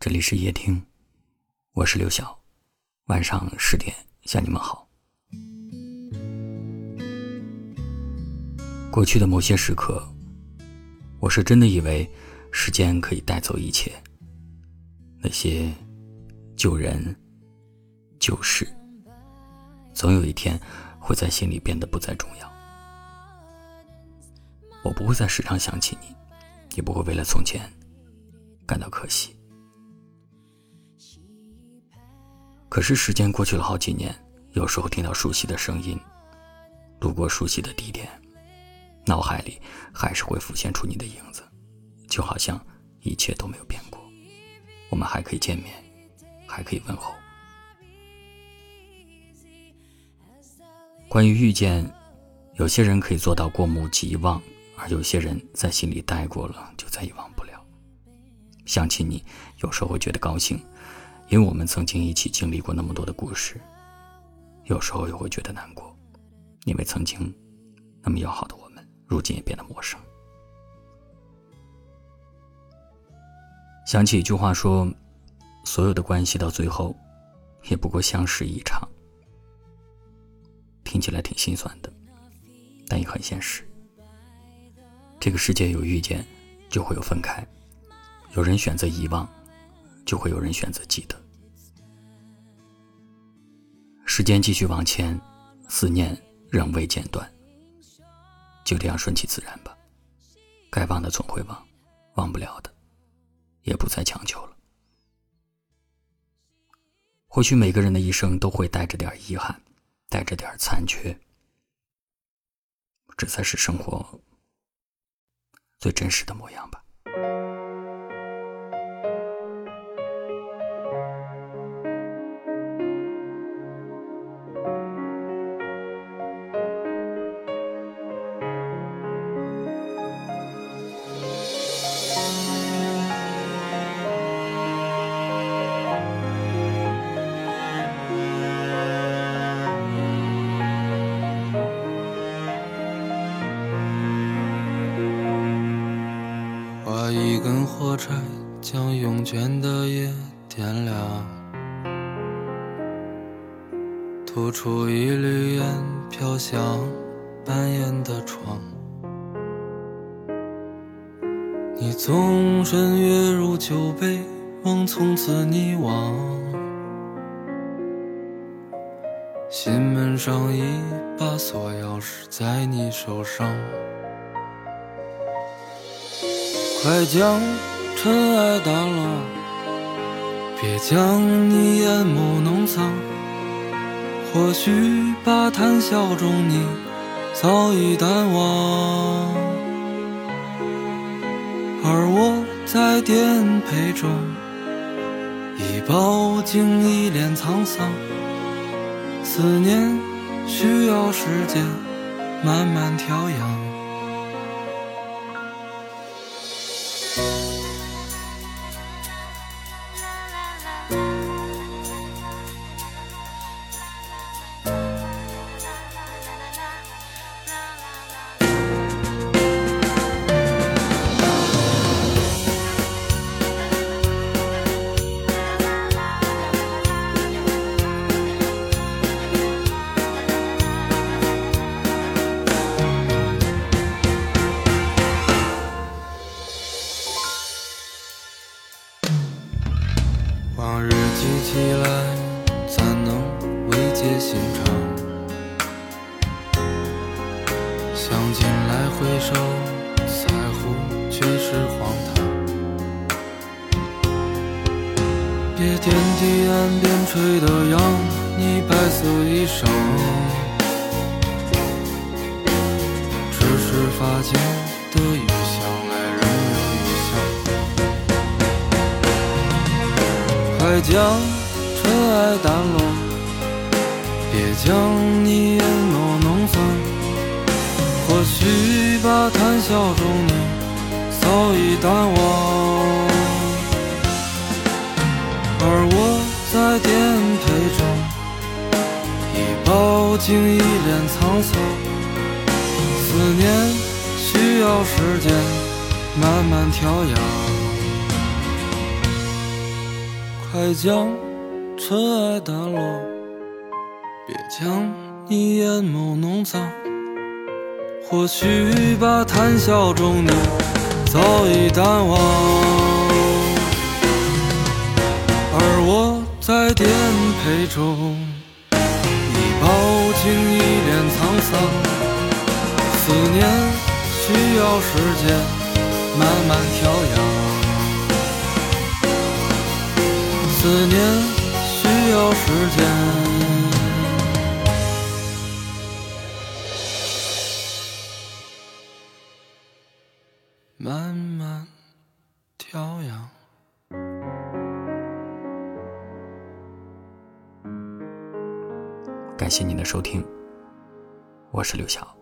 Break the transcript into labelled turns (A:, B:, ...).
A: 这里是夜听，我是刘晓。晚上十点向你们好。过去的某些时刻，我是真的以为时间可以带走一切，那些旧人、旧事，总有一天会在心里变得不再重要。我不会再时常想起你，也不会为了从前感到可惜。可是时间过去了好几年，有时候听到熟悉的声音，路过熟悉的地点，脑海里还是会浮现出你的影子，就好像一切都没有变过，我们还可以见面，还可以问候。关于遇见，有些人可以做到过目即忘，而有些人在心里待过了就再也忘不了。想起你，有时候会觉得高兴。因为我们曾经一起经历过那么多的故事，有时候又会觉得难过，因为曾经那么要好的我们，如今也变得陌生。想起一句话说：“所有的关系到最后，也不过相识一场。”听起来挺心酸的，但也很现实。这个世界有遇见，就会有分开；有人选择遗忘。就会有人选择记得。时间继续往前，思念仍未间断。就这样顺其自然吧，该忘的总会忘，忘不了的，也不再强求了。或许每个人的一生都会带着点遗憾，带着点残缺，这才是生活最真实的模样吧。
B: 一根火柴将慵倦的夜点亮，吐出一缕烟飘向半掩的窗。你纵身跃入酒杯，梦从此溺亡。心门上一把锁钥匙在你手上。快将尘埃掸落，别将你眼眸弄脏。或许把谈笑中你早已淡忘，而我在颠沛中已饱经一脸沧桑。思念需要时间慢慢调养。往日记起来，怎能慰藉心肠？想起来回首，在乎却是荒唐。别天地岸边吹的扬你白色衣裳，只是发间的雨快将尘埃掸落，别将你眼眸弄脏。或许把谈笑中你早已淡忘，而我在颠沛中已饱经一脸沧桑。思念需要时间慢慢调养。快将尘埃掸落，别将你眼眸弄脏。或许吧，谈笑中你早已淡忘，而我在颠沛中已饱经一脸沧桑。思念需要时间慢慢调养。思念需要时间慢慢调养。
A: 感谢您的收听，我是刘晓。